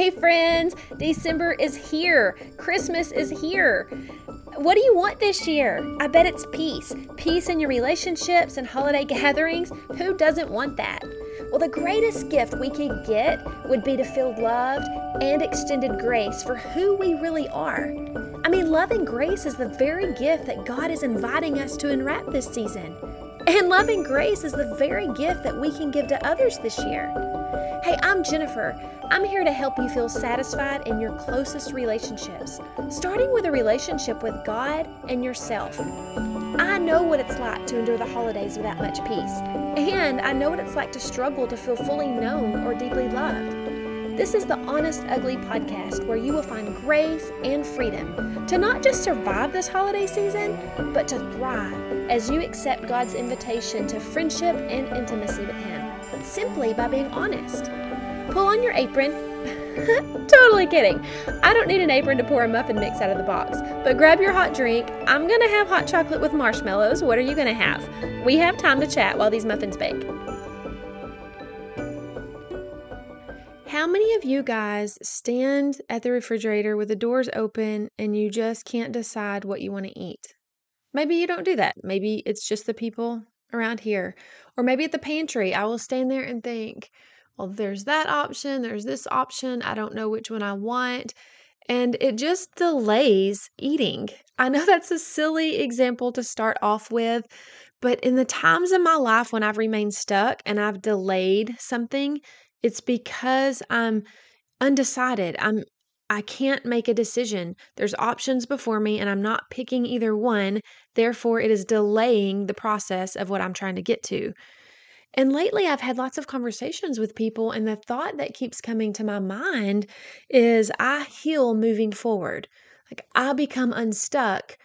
Hey, friends, December is here. Christmas is here. What do you want this year? I bet it's peace. Peace in your relationships and holiday gatherings. Who doesn't want that? Well, the greatest gift we could get would be to feel loved and extended grace for who we really are. I mean, love and grace is the very gift that God is inviting us to unwrap this season. And loving grace is the very gift that we can give to others this year. Hey, I'm Jennifer. I'm here to help you feel satisfied in your closest relationships, starting with a relationship with God and yourself. I know what it's like to endure the holidays without much peace, and I know what it's like to struggle to feel fully known or deeply loved. This is the Honest Ugly podcast where you will find grace and freedom to not just survive this holiday season, but to thrive as you accept God's invitation to friendship and intimacy with Him simply by being honest. Pull on your apron. totally kidding. I don't need an apron to pour a muffin mix out of the box, but grab your hot drink. I'm to have hot chocolate with marshmallows. What are you to have? We have time to chat while these muffins bake. How many of you guys stand at the refrigerator with the doors open and you just can't decide what you want to eat? Maybe you don't do that. Maybe it's just the people around here. Or maybe at the pantry, I will stand there and think, well, there's that option, there's this option, I don't know which one I want. And it just delays eating. I know that's a silly example to start off with, but in the times in my life when I've remained stuck and I've delayed something, it's because I'm undecided. I'm I can't make a decision. There's options before me, and I'm not picking either one. Therefore, it is delaying the process of what I'm trying to get to. And lately, I've had lots of conversations with people, and the thought that keeps coming to my mind is I heal moving forward. Like I become unstuck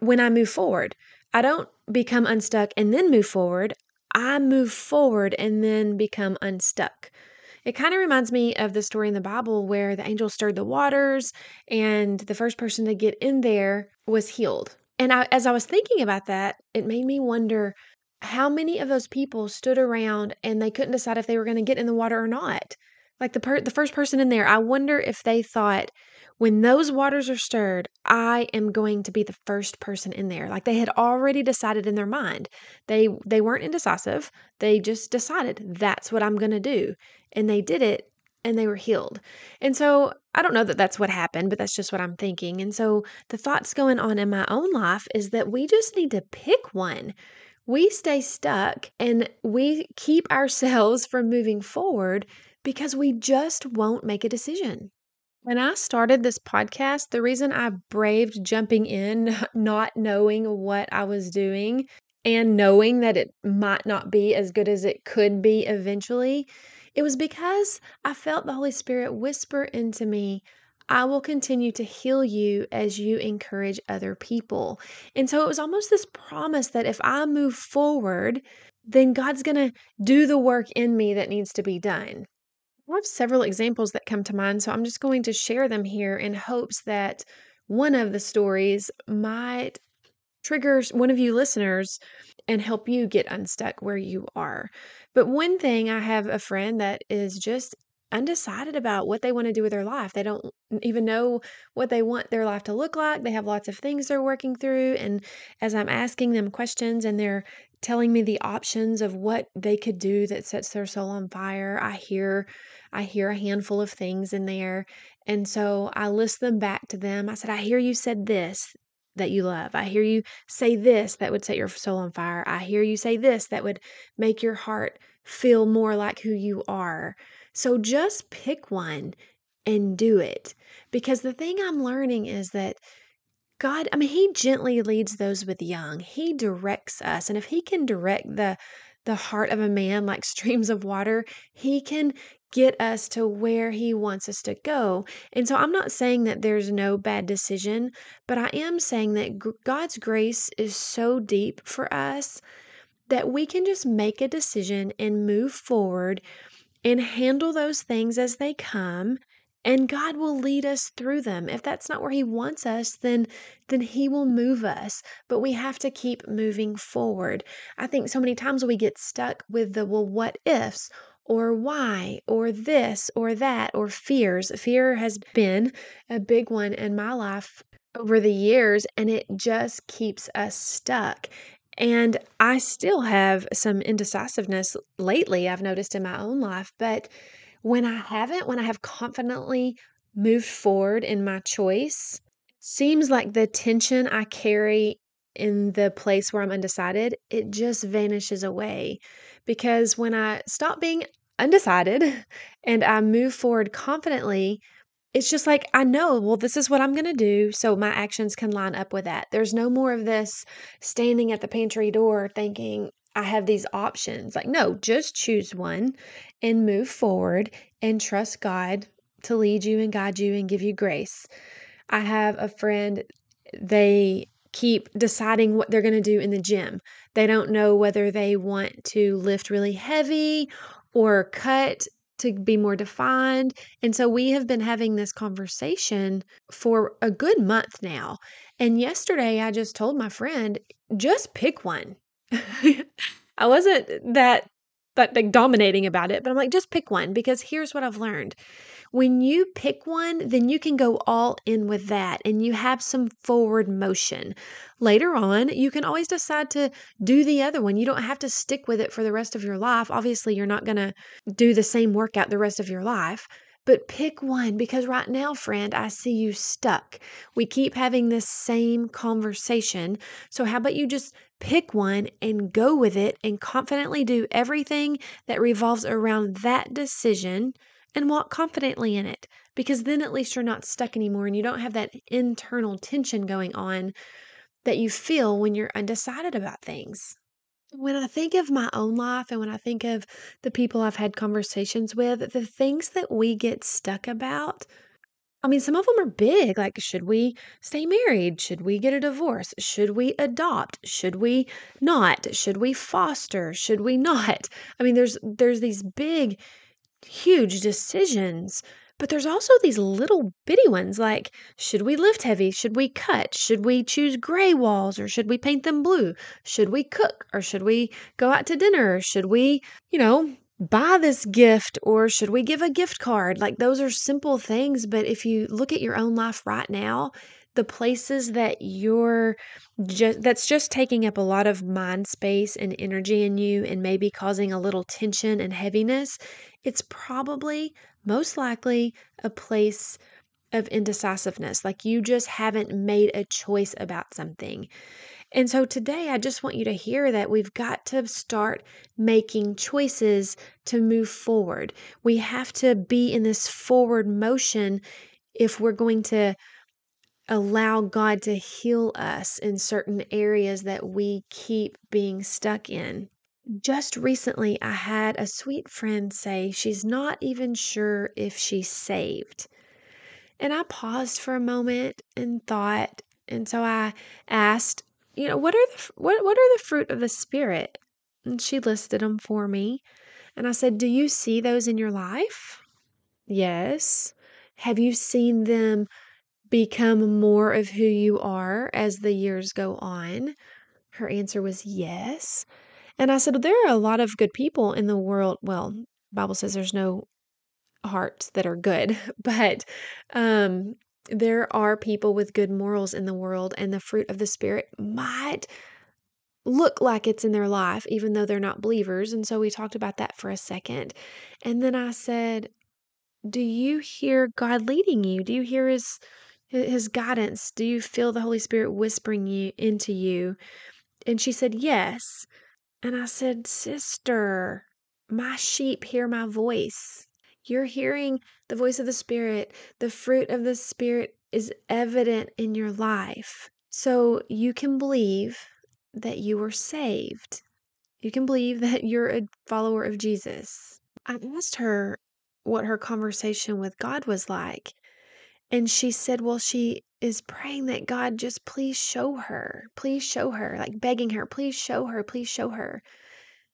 when I move forward. I don't become unstuck and then move forward. I move forward and then become unstuck. It kind of reminds me of the story in the Bible where the angel stirred the waters and the first person to get in there was healed. And I, as I was thinking about that, it made me wonder how many of those people stood around and they couldn't decide if they were going to get in the water or not. Like the per- the first person in there, I wonder if they thought when those waters are stirred, I am going to be the first person in there. Like they had already decided in their mind. They they weren't indecisive. They just decided that's what I'm going to do. And they did it and they were healed. And so I don't know that that's what happened, but that's just what I'm thinking. And so the thoughts going on in my own life is that we just need to pick one. We stay stuck and we keep ourselves from moving forward because we just won't make a decision. When I started this podcast, the reason I braved jumping in, not knowing what I was doing and knowing that it might not be as good as it could be eventually, it was because I felt the Holy Spirit whisper into me, I will continue to heal you as you encourage other people. And so it was almost this promise that if I move forward, then God's going to do the work in me that needs to be done. I have several examples that come to mind, so I'm just going to share them here in hopes that one of the stories might trigger one of you listeners and help you get unstuck where you are. But one thing, I have a friend that is just undecided about what they want to do with their life. They don't even know what they want their life to look like. They have lots of things they're working through. And as I'm asking them questions and they're telling me the options of what they could do that sets their soul on fire, I hear I hear a handful of things in there. And so I list them back to them. I said, I hear you said this that you love. I hear you say this that would set your soul on fire. I hear you say this that would make your heart feel more like who you are. So just pick one and do it. Because the thing I'm learning is that God, I mean, He gently leads those with young. He directs us. And if He can direct the the heart of a man like streams of water, He can get us to where He wants us to go. And so I'm not saying that there's no bad decision, but I am saying that God's grace is so deep for us that we can just make a decision and move forward and handle those things as they come and God will lead us through them. If that's not where he wants us, then then he will move us, but we have to keep moving forward. I think so many times we get stuck with the well what ifs or why or this or that or fears. Fear has been a big one in my life over the years and it just keeps us stuck. And I still have some indecisiveness lately, I've noticed in my own life. But when I haven't, when I have confidently moved forward in my choice, seems like the tension I carry in the place where I'm undecided, it just vanishes away. Because when I stop being undecided and I move forward confidently, it's just like I know, well, this is what I'm going to do. So my actions can line up with that. There's no more of this standing at the pantry door thinking, I have these options. Like, no, just choose one and move forward and trust God to lead you and guide you and give you grace. I have a friend, they keep deciding what they're going to do in the gym. They don't know whether they want to lift really heavy or cut to be more defined. And so we have been having this conversation for a good month now. And yesterday I just told my friend, just pick one. I wasn't that that like dominating about it, but I'm like, just pick one because here's what I've learned. When you pick one, then you can go all in with that and you have some forward motion. Later on, you can always decide to do the other one. You don't have to stick with it for the rest of your life. Obviously, you're not going to do the same workout the rest of your life, but pick one because right now, friend, I see you stuck. We keep having this same conversation. So, how about you just pick one and go with it and confidently do everything that revolves around that decision? and walk confidently in it because then at least you're not stuck anymore and you don't have that internal tension going on that you feel when you're undecided about things. When I think of my own life and when I think of the people I've had conversations with, the things that we get stuck about, I mean, some of them are big. Like, should we stay married? Should we get a divorce? Should we adopt? Should we not? Should we foster? Should we not? I mean, there's there's these big huge decisions. But there's also these little bitty ones like should we lift heavy? Should we cut? Should we choose gray walls or should we paint them blue? Should we cook or should we go out to dinner? Should we, you know, buy this gift or should we give a gift card? Like those are simple things, but if you look at your own life right now, the places that you're just that's just taking up a lot of mind space and energy in you and maybe causing a little tension and heaviness, it's probably most likely a place of indecisiveness. Like you just haven't made a choice about something. And so today, I just want you to hear that we've got to start making choices to move forward. We have to be in this forward motion if we're going to allow God to heal us in certain areas that we keep being stuck in. Just recently, I had a sweet friend say she's not even sure if she's saved. And I paused for a moment and thought, and so I asked, you know, what are the what what are the fruit of the spirit? And she listed them for me. And I said, "Do you see those in your life?" Yes. Have you seen them become more of who you are as the years go on? Her answer was yes. And I said, there are a lot of good people in the world. Well, Bible says there's no hearts that are good, but um, there are people with good morals in the world, and the fruit of the Spirit might look like it's in their life, even though they're not believers. And so we talked about that for a second. And then I said, Do you hear God leading you? Do you hear His his guidance? Do you feel the Holy Spirit whispering you into you? And she said, Yes. And I said, Sister, my sheep hear my voice. You're hearing the voice of the Spirit. The fruit of the Spirit is evident in your life. So you can believe that you were saved. You can believe that you're a follower of Jesus. I asked her what her conversation with God was like. And she said, Well, she is praying that God just please show her, please show her, like begging her, please show her, please show her.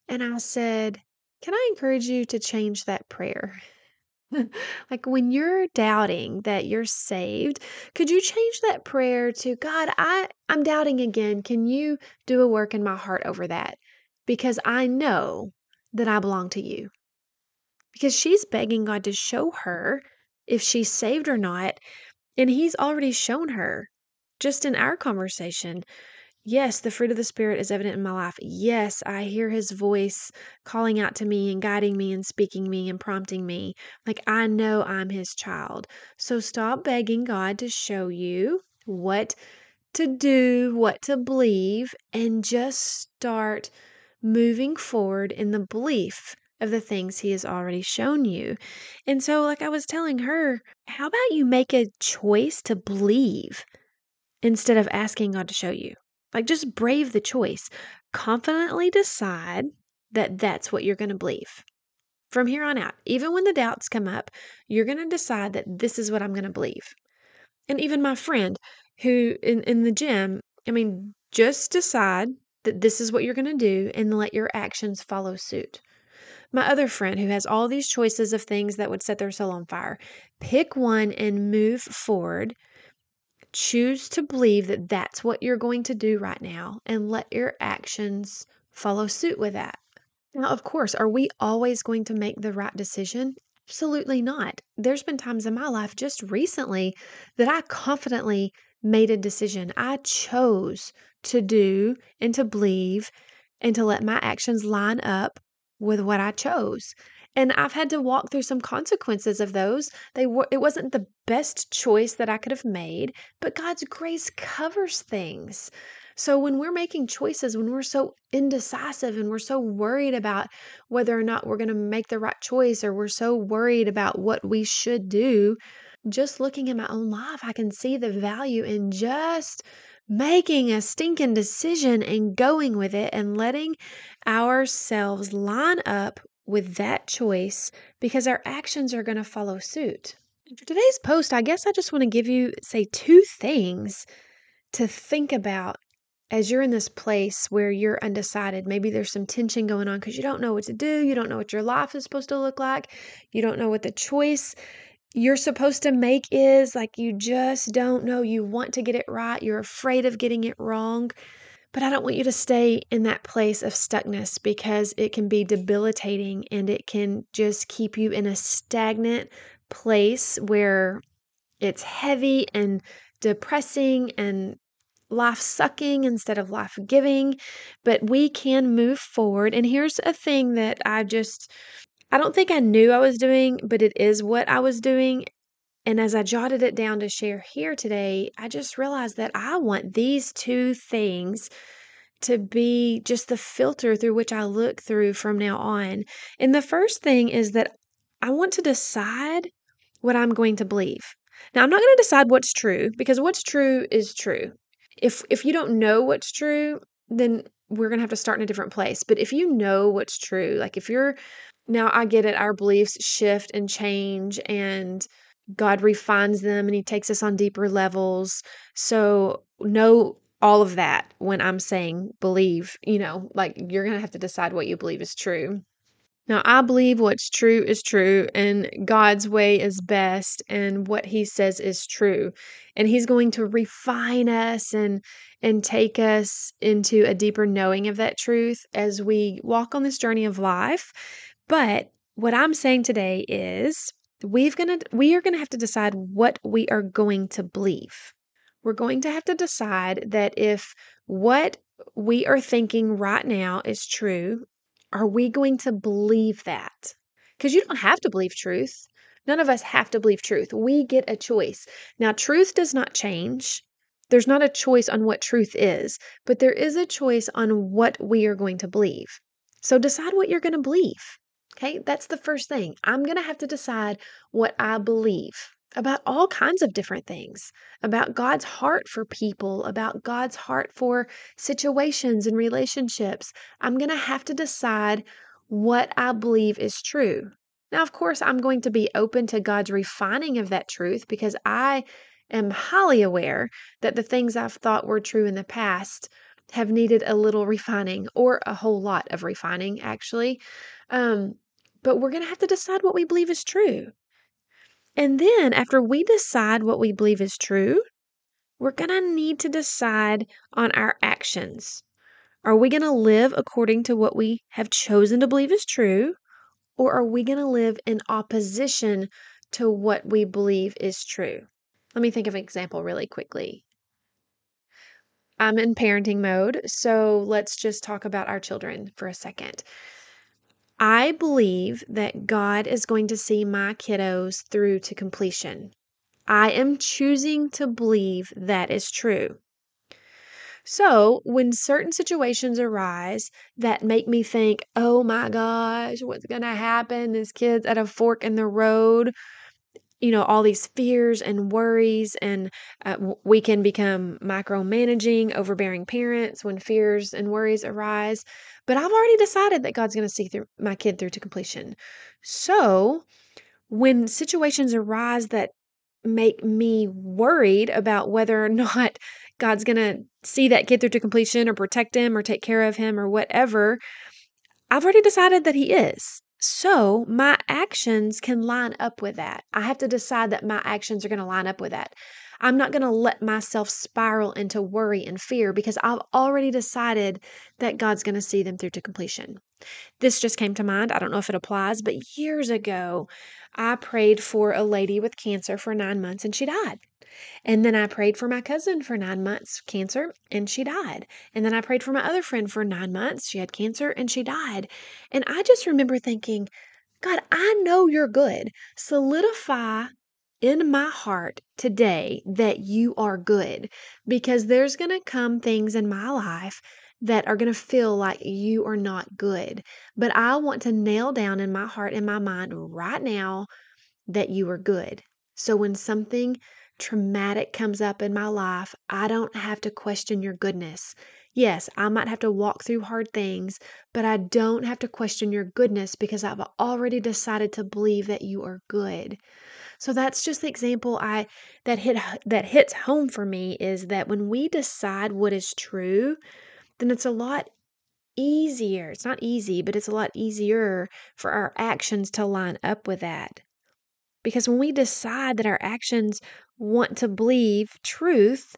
And I said, Can I encourage you to change that prayer? like when you're doubting that you're saved, could you change that prayer to God, I, I'm doubting again. Can you do a work in my heart over that? Because I know that I belong to you. because she's begging God to show her if she's saved or not. And He's already shown her just in our conversation. Yes, the fruit of the Spirit is evident in my life. Yes, I hear His voice calling out to me and guiding me and speaking me and prompting me. Like I know I'm His child. So stop begging God to show you what to do, what to believe, and just start moving forward in the belief of the things he has already shown you. And so, like I was telling her, how about you make a choice to believe instead of asking God to show you? Like, just brave the choice. Confidently decide that that's what you're going to believe. From here on out, even when the doubts come up, you're going to decide that this is what I'm going to believe. And even my friend who in, in the gym, I mean, just decide that this is what you're going to do and let your actions follow suit. My other friend who has all these choices of things that would set their soul on fire, pick one and move forward. Choose to believe that that's what you're going to do right now and let your actions follow suit with that. Now, of course, are we always going to make the right decision? Absolutely not. There's been times in my life just recently that I confidently made a decision. I chose to do and to believe and to let my actions line up with what I chose. And I've had to walk through some consequences of those. They were it wasn't the best choice that I could have made, but God's grace covers things. So when we're making choices, when we're so indecisive and we're so worried about whether or not we're going to make the right choice or we're so worried about what we should do, just looking at my own life, I can see the value in just making a stinking decision and going with it and letting ourselves line up with that choice because our actions are going to follow suit. For today's post, I guess I just want to give you, say, two things to think about as you're in this place where you're undecided. Maybe there's some tension going on because you don't know what to do. You don't know what your life is supposed to look like. You don't know what the choice you're supposed to make is like you just don't know. You want to get it right, you're afraid of getting it wrong. But I don't want you to stay in that place of stuckness because it can be debilitating and it can just keep you in a stagnant place where it's heavy and depressing and life sucking instead of life giving. But we can move forward. And here's a thing that I just I don't think I knew I was doing, but it is what I was doing. And as I jotted it down to share here today, I just realized that I want these two things to be just the filter through which I look through from now on. And the first thing is that I want to decide what I'm going to believe. Now, I'm not going to decide what's true because what's true is true. If if you don't know what's true, then we're going to have to start in a different place. But if you know what's true, like if you're now I get it, our beliefs shift and change, and God refines them and He takes us on deeper levels. So, know all of that when I'm saying believe, you know, like you're going to have to decide what you believe is true. Now, I believe what's true is true, and God's way is best, and what He says is true. And He's going to refine us and and take us into a deeper knowing of that truth as we walk on this journey of life. But what I'm saying today is we've gonna we are gonna have to decide what we are going to believe. We're going to have to decide that if what we are thinking right now is true, are we going to believe that? Because you don't have to believe truth. None of us have to believe truth. We get a choice. Now, truth does not change. There's not a choice on what truth is, but there is a choice on what we are going to believe. So decide what you're going to believe. Okay, that's the first thing. I'm going to have to decide what I believe about all kinds of different things about God's heart for people, about God's heart for situations and relationships. I'm going to have to decide what I believe is true. Now, of course, I'm going to be open to God's refining of that truth because I am highly aware that the things I've thought were true in the past have needed a little refining or a whole lot of refining, actually. Um, but we're going to have to decide what we believe is true. And then, after we decide what we believe is true, we're going to need to decide on our actions. Are we going to live according to what we have chosen to believe is true? Or are we going to live in opposition to what we believe is true? Let me think of an example really quickly. I'm in parenting mode, so let's just talk about our children for a second. I believe that God is going to see my kiddos through to completion. I am choosing to believe that is true. So, when certain situations arise that make me think, oh my gosh, what's going to happen? This kid's at a fork in the road. You know, all these fears and worries, and uh, we can become micromanaging, overbearing parents when fears and worries arise. But I've already decided that God's going to see through my kid through to completion. So, when situations arise that make me worried about whether or not God's going to see that kid through to completion or protect him or take care of him or whatever, I've already decided that He is. So my actions can line up with that. I have to decide that my actions are going to line up with that. I'm not going to let myself spiral into worry and fear because I've already decided that God's going to see them through to completion. This just came to mind. I don't know if it applies, but years ago, I prayed for a lady with cancer for nine months and she died. And then I prayed for my cousin for nine months, cancer, and she died. And then I prayed for my other friend for nine months. She had cancer and she died. And I just remember thinking, God, I know you're good. Solidify in my heart today that you are good because there's going to come things in my life that are going to feel like you are not good. But I want to nail down in my heart and my mind right now that you are good. So when something traumatic comes up in my life, I don't have to question your goodness. Yes, I might have to walk through hard things, but I don't have to question your goodness because I've already decided to believe that you are good. So that's just the example I that hit that hits home for me is that when we decide what is true, then it's a lot easier. It's not easy, but it's a lot easier for our actions to line up with that. Because when we decide that our actions want to believe truth,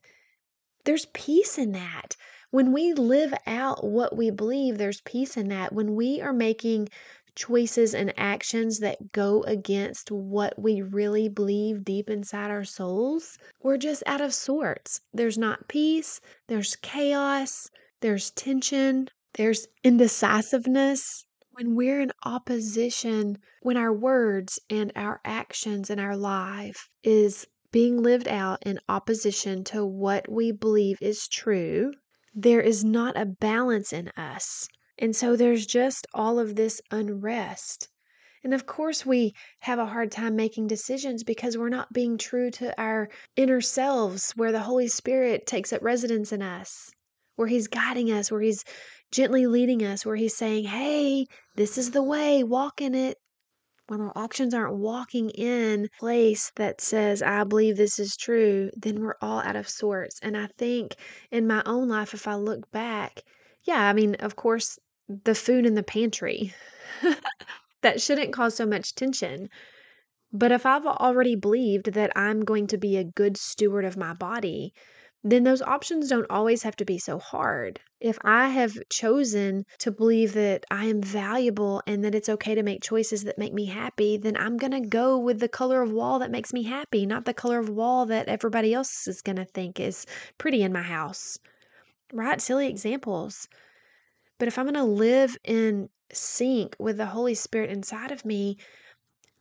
there's peace in that. When we live out what we believe, there's peace in that. When we are making choices and actions that go against what we really believe deep inside our souls, we're just out of sorts. There's not peace, there's chaos, there's tension, there's indecisiveness. When we're in opposition, when our words and our actions and our life is being lived out in opposition to what we believe is true, there is not a balance in us. And so there's just all of this unrest. And of course, we have a hard time making decisions because we're not being true to our inner selves, where the Holy Spirit takes up residence in us, where He's guiding us, where He's gently leading us, where He's saying, Hey, this is the way, walk in it. When our actions aren't walking in place that says, I believe this is true, then we're all out of sorts. And I think in my own life, if I look back, yeah, I mean, of course, the food in the pantry. that shouldn't cause so much tension. But if I've already believed that I'm going to be a good steward of my body, then those options don't always have to be so hard. If I have chosen to believe that I am valuable and that it's okay to make choices that make me happy, then I'm going to go with the color of wall that makes me happy, not the color of wall that everybody else is going to think is pretty in my house. Right? Silly examples. But if I'm going to live in sync with the Holy Spirit inside of me,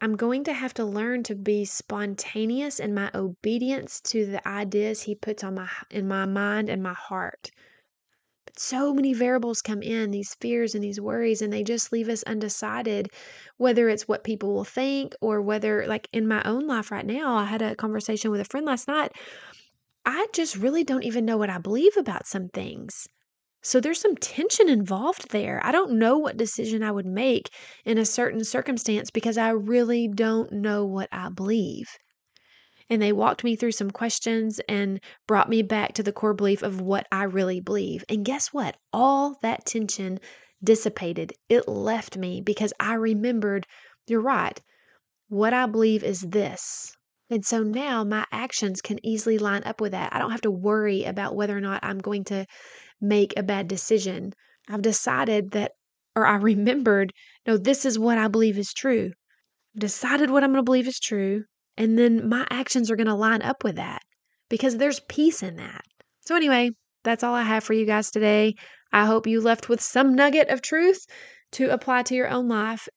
I'm going to have to learn to be spontaneous in my obedience to the ideas he puts on my in my mind and my heart. But so many variables come in, these fears and these worries, and they just leave us undecided whether it's what people will think or whether like in my own life right now, I had a conversation with a friend last night. I just really don't even know what I believe about some things. So there's some tension involved there. I don't know what decision I would make in a certain circumstance because I really don't know what I believe. And they walked me through some questions and brought me back to the core belief of what I really believe. And guess what? All that tension dissipated. It left me because I remembered you're right. What I believe is this. And so now my actions can easily line up with that. I don't have to worry about whether or not I'm going to make a bad decision. I've decided that or I remembered, no, this is what I believe is true. I've decided what I'm going to believe is true. And then my actions are going to line up with that because there's peace in that. So, anyway, that's all I have for you guys today. I hope you left with some nugget of truth to apply to your own life.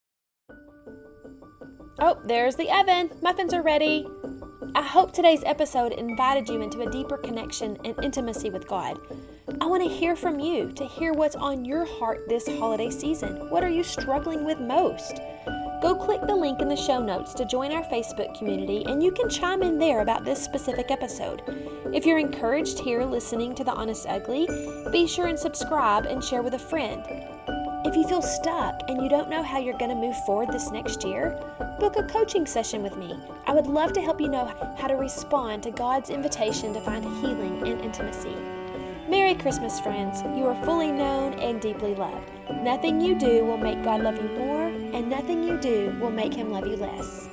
Oh, there's the oven. Muffins are ready. I hope today's episode invited you into a deeper connection and intimacy with God. I want to hear from you, to hear what's on your heart this holiday season. What are you struggling with most? Go click the link in the show notes to join our Facebook community, and you can chime in there about this specific episode. If you're encouraged here listening to The Honest Ugly, be sure and subscribe and share with a friend. If you feel stuck and you don't know how you're going to move forward this next year, book a coaching session with me. I would love to help you know how to respond to God's invitation to find healing and intimacy. Merry Christmas, friends. You are fully known and deeply loved. Nothing you do will make God love you more, and nothing you do will make Him love you less.